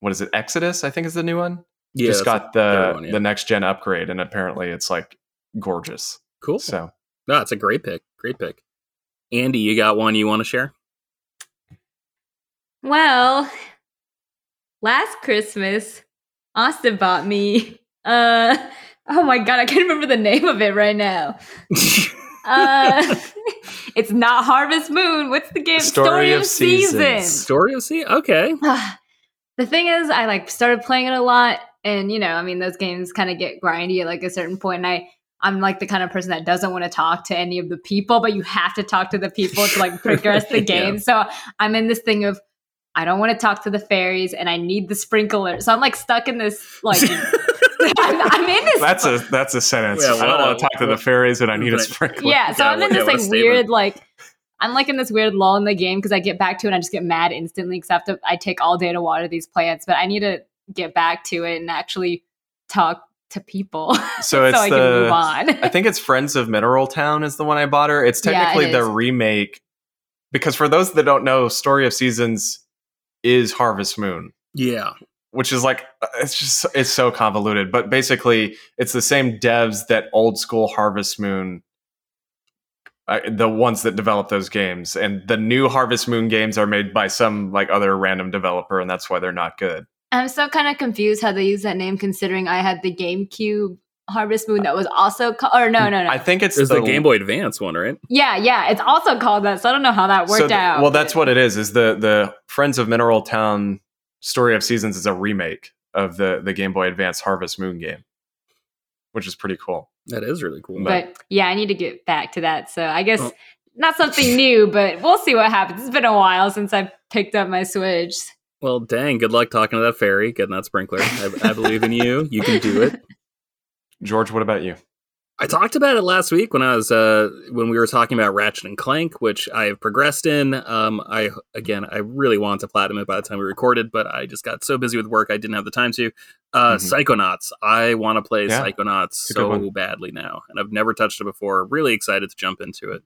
what is it, Exodus? I think is the new one. Yeah, Just that's got the one, yeah. the next gen upgrade, and apparently it's like gorgeous. cool. So No, it's a great pick. Great pick. Andy, you got one you want to share? Well, last Christmas, Austin bought me uh oh my god, I can't remember the name of it right now. Uh it's not Harvest Moon. What's the game? Story of Seasons. Story of Sea? Okay. the thing is, I like started playing it a lot, and you know, I mean, those games kind of get grindy at like a certain point, and I I'm like the kind of person that doesn't want to talk to any of the people, but you have to talk to the people to like progress the game. Yeah. So I'm in this thing of I don't want to talk to the fairies and I need the sprinkler. So I'm like stuck in this like I'm, I'm in this That's a that's a sentence. Yeah, I don't want to talk to the fairies, and I need a sprinkler. yeah. So Yeah, I'm in this yeah, what a like statement. weird like I'm like in this weird lull in the game because I get back to it and I just get mad instantly because I have to I take all day to water these plants, but I need to get back to it and actually talk to people So so it's I can move on. I think it's Friends of Mineral Town is the one I bought her. It's Yeah, it technically the is. remake because for those that don't know, Story of Seasons is Harvest Moon, Yeah. which is like uh, it's just it's so convoluted. But basically, it's the same devs that old school Harvest Moon. Uh, the ones that develop those games and the new Harvest Moon games are made by some like other random developer, and that's why they're not good. I'm still kind of confused how they use that name, considering I had the GameCube Harvest Moon that was also called. Or no, no, no. I think it's There's the, Game Boy Advance one, right? yeah, yeah, it's also called that. So I don't know how that worked so th- out. Well, that's what it is. Is the the Friends of Mineral Town Story of Seasons is a remake of the the Game Boy Advance Harvest Moon game, which is pretty cool. That is really cool. But yeah, I need to get back to that. So I guess Oh. not something new, but we'll see what happens. It's been a while since I picked up my Switch. Well, dang, good luck talking to that fairy, getting that sprinkler. I, I believe in you. You can do it. George, what about you? I talked about it last week when I was uh when we were talking about Ratchet and Clank, which I have progressed in. Um, I again, I really wanted to platinum it by the time we recorded, but I just got so busy with work I didn't have the time to. Uh, Mhm. Psychonauts. I want to play Yeah, Psychonauts it's a good so badly now, and I've never touched it before. Really excited to jump into it.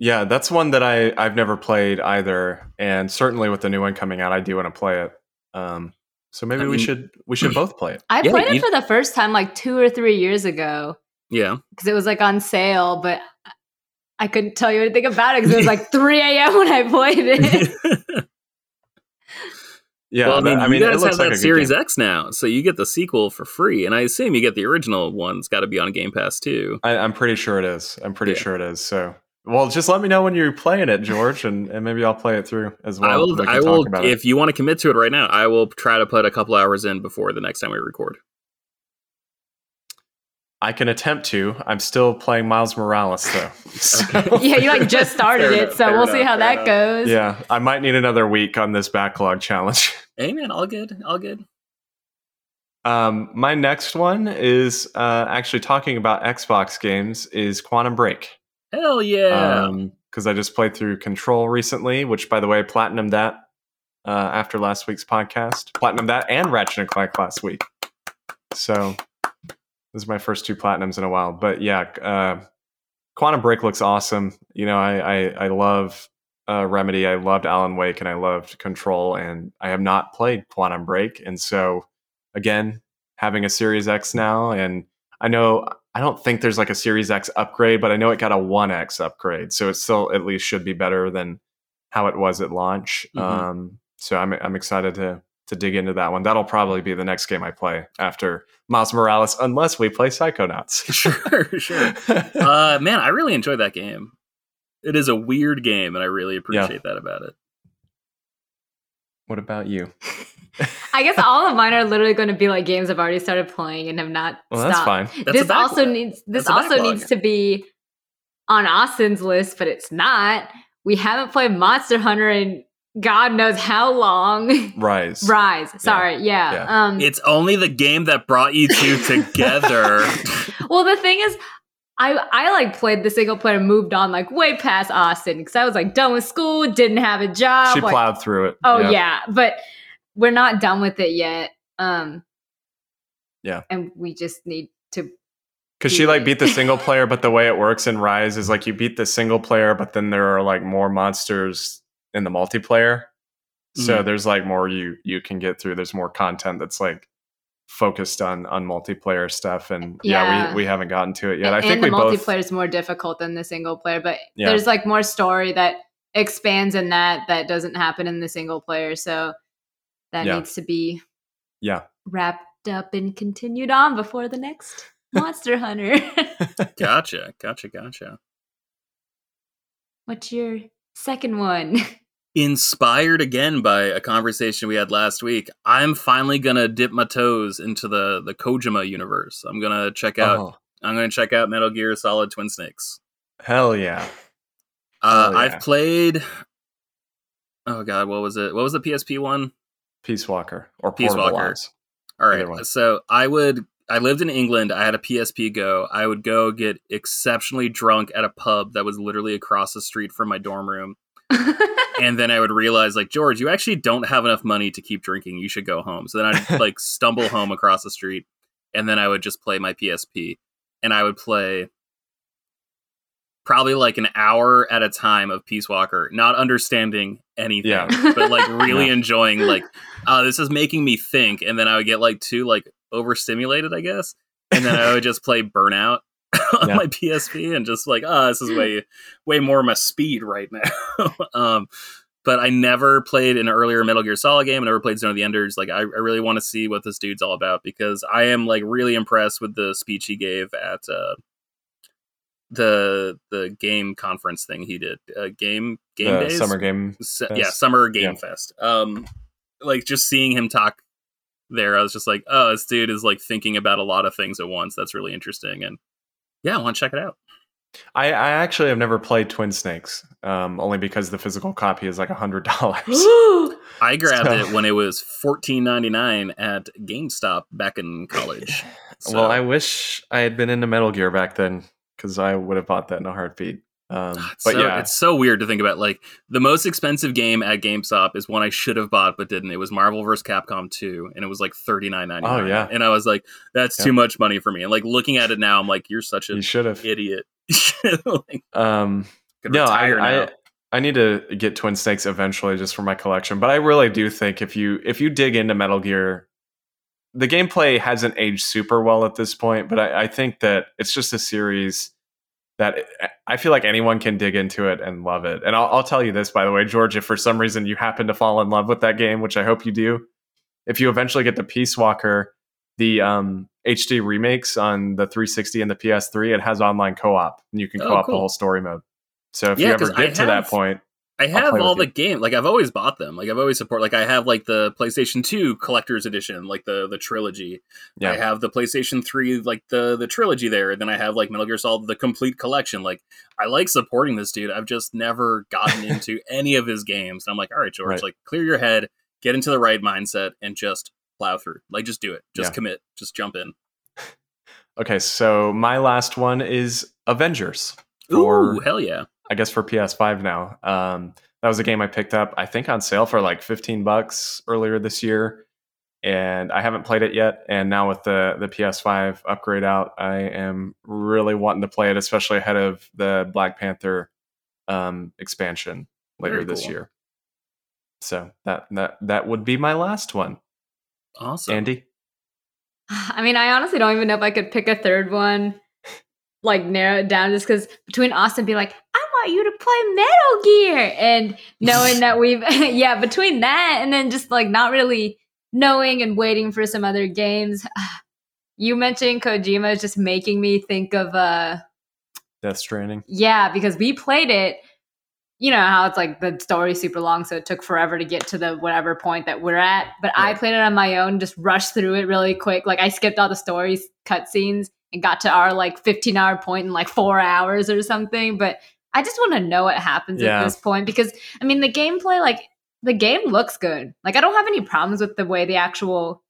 Yeah, that's one that I I've never played either, and certainly with the new one coming out, I do want to play it. Um, so maybe I we mean- should we should both play it. I Yeah, played it for the first time like two or three years ago Yeah, because it was like on sale, but I couldn't tell you anything about it because it was like 3 a.m. when I played it. Yeah, well, I mean, that- I you mean, it guys looks have like that good Series game. X now, so you get the sequel for free, and I assume you get the original one. It's got to be on Game Pass too. I, I'm pretty sure it is. I'm pretty Yeah. sure it is. So, well, just let me know when you're playing it, George, and, and maybe I'll play it through as well. I will. We I will. If you want to commit to it right now, I will try to put a couple hours in before the next time we record. I can attempt to. I'm still playing Miles Morales though. So- yeah, you like just started it, enough, so we'll see how fair that goes. yeah, I might need another week on this backlog challenge. Hey man, all good, all good. Um, my next one is uh, actually talking about Xbox games is Quantum Break. Hell yeah! because I just played through Control recently, which, by the way, platinum that uh, after last week's podcast. Platinum that and Ratchet and Clank last week. So this is my first two platinums in a while. But yeah, uh, Quantum Break looks awesome. You know, I I, I love uh, Remedy. I loved Alan Wake, and I loved Control, and I have not played Quantum Break, and so again, having a Series X now, and I know I don't think there's like a Series X upgrade, but I know it got a One X upgrade, so it still at least should be better than how it was at launch. Mhm. Um, so I'm I'm excited to to dig into that one. That'll probably be the next game I play after Miles Morales, unless we play Psychonauts. sure, sure. Uh, man, I really enjoyed that game. It is a weird game, and I really appreciate that about it. what about you? I guess all of mine are literally going to be like games I've already started playing and have not Well, that's fine. That's this also needs this That's also needs to be on Austin's list, but it's not. We haven't played Monster Hunter in God knows how long. Rise. Rise. Sorry, yeah. Yeah. Um It's only the game that brought you two together. well the thing is I I like played the single player and moved on like way past Austin because I was like done with school, didn't have a job. She like, plowed through it. Oh yeah. but we're not done with it yet. Um Yeah. And we just need to Because she like beat the single player, but the way it works in Rise is like you beat the single player, but then there are like more monsters in the multiplayer. So Mhm. there's like more you you can get through. There's more content that's like focused on on multiplayer stuff. And yeah, Yeah. we, we haven't gotten to it yet. and, I think and we the both multiplayer is more difficult than the single player, but Yeah. there's like more story that expands in that that doesn't happen in the single player. So that Yeah. needs to be yeah. wrapped up and continued on before the next Monster Hunter. gotcha, gotcha, gotcha. What's your second one? inspired again by a conversation we had last week, I'm finally gonna dip my toes into the the Kojima universe. I'm gonna check out. Oh, I'm gonna check out Metal Gear Solid Twin Snakes. hell yeah. Uh, Oh, yeah. I've played. Oh god, what was it? What was the PSP one? Peace Walker or Peace Portable Walker. Ops. All Either right. one. So I would. I lived in England. I had a PSP Go. I would go get exceptionally drunk at a pub that was literally across the street from my dorm room. and then I would realize, like, George, you actually don't have enough money to keep drinking. You should go home. So then I'd like stumble home across the street, and then I would just play my PSP, and I would play probably like an hour at a time of Peace Walker, not understanding anything, Yeah. but like really Yeah. enjoying like, uh, this is making me think, and then I would get like too like overstimulated, I guess, and then I would just play Burnout. on Yeah. my PSP and just like, oh, this is way, way more my speed right now. um, but I never played an earlier Metal Gear Solid game. I never played Zone of the Enders. Like, I, I really want to see what this dude's all about because I am like really impressed with the speech he gave at uh, the the game conference thing he did. Uh, game game days, summer game. Fest. yeah, summer game Yeah. fest. Um, like just seeing him talk there, I was just like, oh, this dude is like thinking about a lot of things at once. That's really interesting, and yeah, I want to check it out. I, I actually have never played Twin Snakes, um, only because the physical copy is like a hundred dollars. I grabbed So- it when it was fourteen ninety nine at GameStop back in college. So, Well, I wish I had been into Metal Gear back then because I would have bought that in a heartbeat. Um, but so, yeah, it's so weird to think about. Like the most expensive game at GameStop is one I should have bought but didn't. It was Marvel vs. Capcom two, and it was like thirty nine ninety nine. Oh, yeah. and I was like, that's Yeah. too much money for me. And like looking at it now, I'm like, you're such you an should have. idiot. like, Um, no, I. I I need to get Twin Snakes eventually just for my collection. But I really do think if you if you dig into Metal Gear, the gameplay hasn't aged super well at this point. But I, I think that it's just a series that I feel like anyone can dig into it and love it. And I'll, I'll tell you this, by the way, George, if for some reason you happen to fall in love with that game, which I hope you do, if you eventually get to Peace Walker, the um, HD remakes on the 360 and the PS3, it has online co-op, and you can Oh, co-op cool. the whole story mode. So if Yeah, you ever get to that point, I have all the you. game. Like I've always bought them. Like I've always support. Like I have like the PlayStation Two collector's edition, like the the trilogy. yeah, I have the PlayStation 3, like the the trilogy there. And then I have like Metal Gear Solid, the complete collection. Like I like supporting this dude. I've just never gotten into any of his games. And I'm like, all right, George, Right. like clear your head, get into the right mindset, and just plow through. Like just do it. Just Yeah. commit. Just jump in. Okay, so my last one is Avengers. Ooh, hell yeah. I guess for PS5 now. Um, that was a game I picked up, I think, on sale for like 15 bucks earlier this year, and I haven't played it yet. And now with the the PS5 upgrade out, I am really wanting to play it, especially ahead of the Black Panther um, expansion later Very this cool. year. So that that that would be my last one, Awesome. Andy. I mean, I honestly don't even know if I could pick a third one, like narrow it down, just because between Austin be like, I want you to play Metal Gear, and knowing that we've, yeah, between that and then just like not really knowing and waiting for some other games. You mentioned Kojima is just making me think of, uh, Death Stranding. yeah, because we played it. You know how it's like the story's super long, so it took forever to get to the whatever point that we're at. But I played it on my own, just rushed through it really quick. Like I skipped all the stories, cutscenes, and got to our like 15 hour point in like four hours or something. But I just want to know what happens Yeah. at this point because I mean the gameplay, like the game looks good. Like I don't have any problems with the way the actual.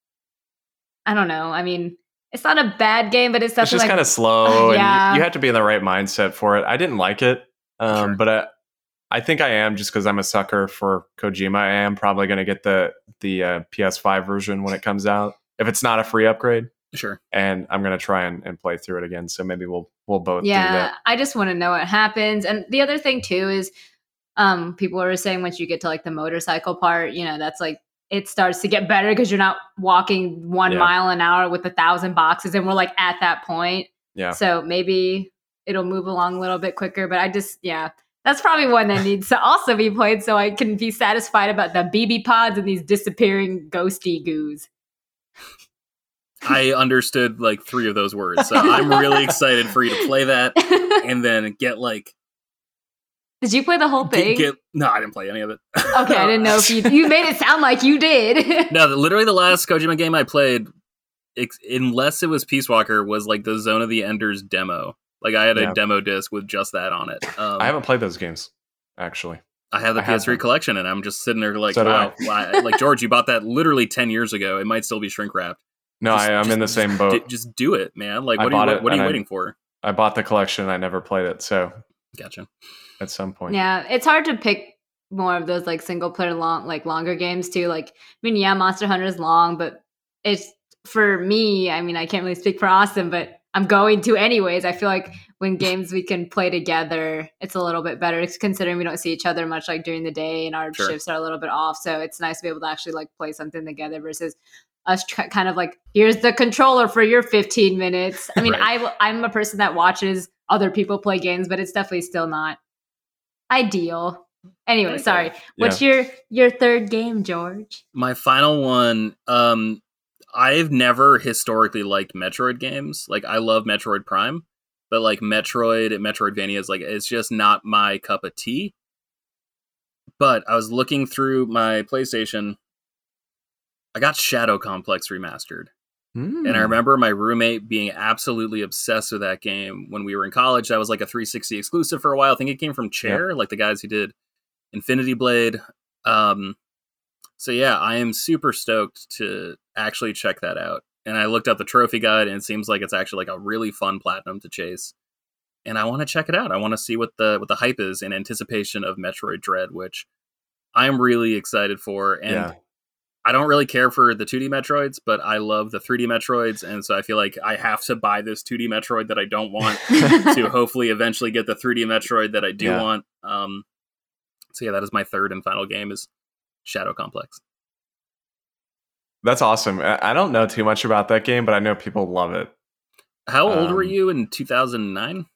I don't know. I mean, it's not a bad game, but it's It's just like kind of slow, Yeah. and you, you have to be in the right mindset for it. I didn't like it, um, Sure. but I, I think I am just because I'm a sucker for Kojima. I am probably going to get the the uh, PS5 version when it comes out, if it's not a free upgrade, Sure. and I'm going to try and, and play through it again. So maybe we'll we'll both do yeah that. i just want to know what happens and the other thing too is um people were saying once you get to like the motorcycle part you know that's like it starts to get better because you're not walking one Yeah. mile an hour with a thousand boxes and we're like at that point Yeah, so maybe it'll move along a little bit quicker but i just yeah that's probably one that needs to also be played so i can be satisfied about the bb pods and these disappearing ghosty goos I understood like three of those words. So I'm really excited for you to play that and then get like Did you play the whole thing? Get- get- no, I didn't play any of it. okay, I didn't know if you you made it sound like you did. no, the- literally the last Kojima game I played, ex- unless it was Peace Walker, was like the Zone of the Enders demo. Like I had a demo disc with just that on it. Um, I haven't played those games actually. I have the I PS3 them. collection, and I'm just sitting there like, So wow, why- like George, you bought that literally ten years ago. It might still be shrink wrapped. No, Just- I, I'm just- in the same boat. D- just do it, man. Like, I what are you, it what are you and I- waiting for? I bought the collection. I never played it, so Gotcha. at some point. yeah, it's hard to pick more of those like single player long like longer games too. Like I mean, yeah, Monster Hunter is long, but it's for me. I mean, I can't really speak for Austin, but I'm going to anyways. I feel like when games we can play together, it's a little bit better considering we don't see each other much like during the day and our Sure. shifts are a little bit off. So it's nice to be able to actually like play something together versus us kind of like here's the controller for your 15 minutes. I mean, Right. I I'm a person that watches other people play games, but it's definitely still not ideal. Anyway, Okay. sorry. What's your your third game, George? My final one. Um, I've never historically liked Metroid games. Like, I love Metroid Prime, but like Metroid and Metroidvania is like it's just not my cup of tea. But I was looking through my PlayStation. I got Shadow Complex remastered. Hmm. And I remember my roommate being absolutely obsessed with that game when we were in college. That was like a 360 exclusive for a while. I think it came from Chair, like the guys who did Infinity Blade. Um, so yeah, I am super stoked to actually check that out. And I looked up the trophy guide, and it seems like it's actually like a really fun platinum to chase. And I want to check it out. I want to see what the what the hype is in anticipation of Metroid Dread, which I'm really excited for. And yeah. I don't really care for the 2D Metroids, but I love the 3D Metroids, and so I feel like I have to buy this 2D Metroid that I don't want to hopefully eventually get the 3D Metroid that I do Yeah. want. Um, so yeah, that is my third and final game is Shadow Complex. That's awesome. I don't know too much about that game, but I know people love it. How old were Um, you in 2009?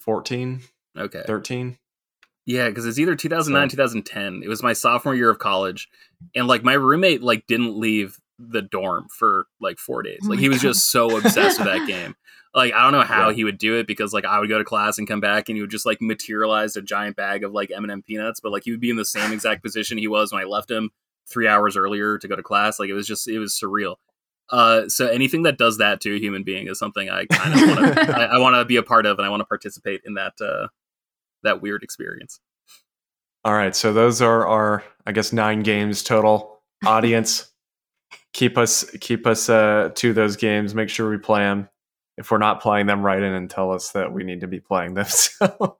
14, Okay. 13. Yeah, because it's either 2009, So- 2010. It was my sophomore year of college, and like my roommate like didn't leave the dorm for like four days. Oh Like my he was God. just so obsessed with that game. Like I don't know how Yeah. he would do it because like I would go to class and come back and he would just like materialize a giant bag of like M&M peanuts, but like he would be in the same exact position he was when I left him three hours earlier to go to class. Like it was just it was surreal. Uh, so anything that does that to a human being is something I kind of want to I, I want to be a part of and I want to participate in that uh, that weird experience. All right. So those are our, I guess, nine games total. Audience, keep us keep us uh, to those games. Make sure we play them. If we're not playing them, write in and tell us that we need to be playing them. So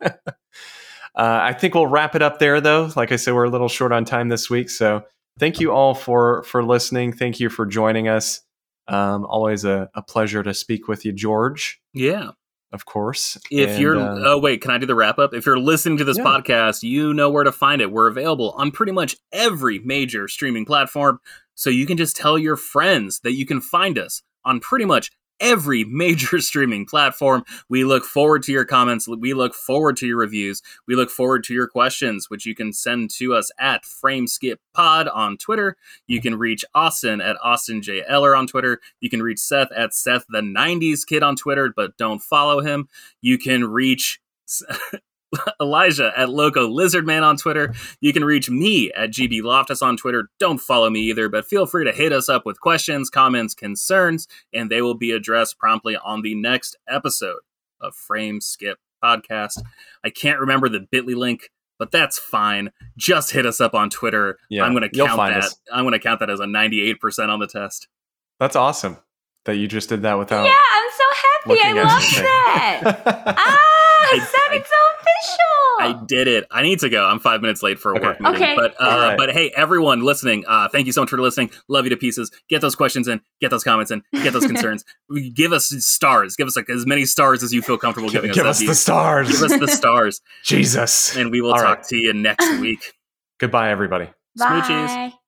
uh, I think we'll wrap it up there, though. Like I said, we're a little short on time this week, so thank you all for for listening. Thank you for joining us. Um, always a, a pleasure to speak with you, George. Yeah. Of course. If And, you're, uh, oh wait, can I do the wrap up? If you're listening to this Yeah. podcast, you know where to find it. We're available on pretty much every major streaming platform, so you can just tell your friends that you can find us on pretty much every major streaming platform. We look forward to your comments. We look forward to your reviews. We look forward to your questions, which you can send to us at FrameSkipPod on Twitter. You can reach Austin at Austin J. Eller on Twitter. You can reach Seth at Seth the 90s Kid on Twitter, but don't follow him. You can reach Elijah at Loco Lizardman on Twitter. You can reach me at GB Loftus on Twitter. Don't follow me either, but feel free to hit us up with questions, comments, concerns, and they will be addressed promptly on the next episode of Frame Skip Podcast. I can't remember the bit.ly link, but that's fine. Just hit us up on Twitter. Yeah, I'm going to count that. us. I'm going to count that as a 98% on the test. That's awesome that you just did that without. Yeah, I'm so happy. I love that. ah, it I- sounded so official. I did it. I need to go. I'm five minutes late for a Okay. work meeting. Okay. But uh, All right. but hey, everyone listening, uh, thank you so much for listening. Love you to pieces. Get those questions in. Get those comments in. Get those concerns. Give us stars. Give us like as many stars as you feel comfortable giving Give us. Give us the be- stars. Give us the stars, Jesus. and we will All talk right. to you next week. Goodbye, everybody. Smoochies. Bye.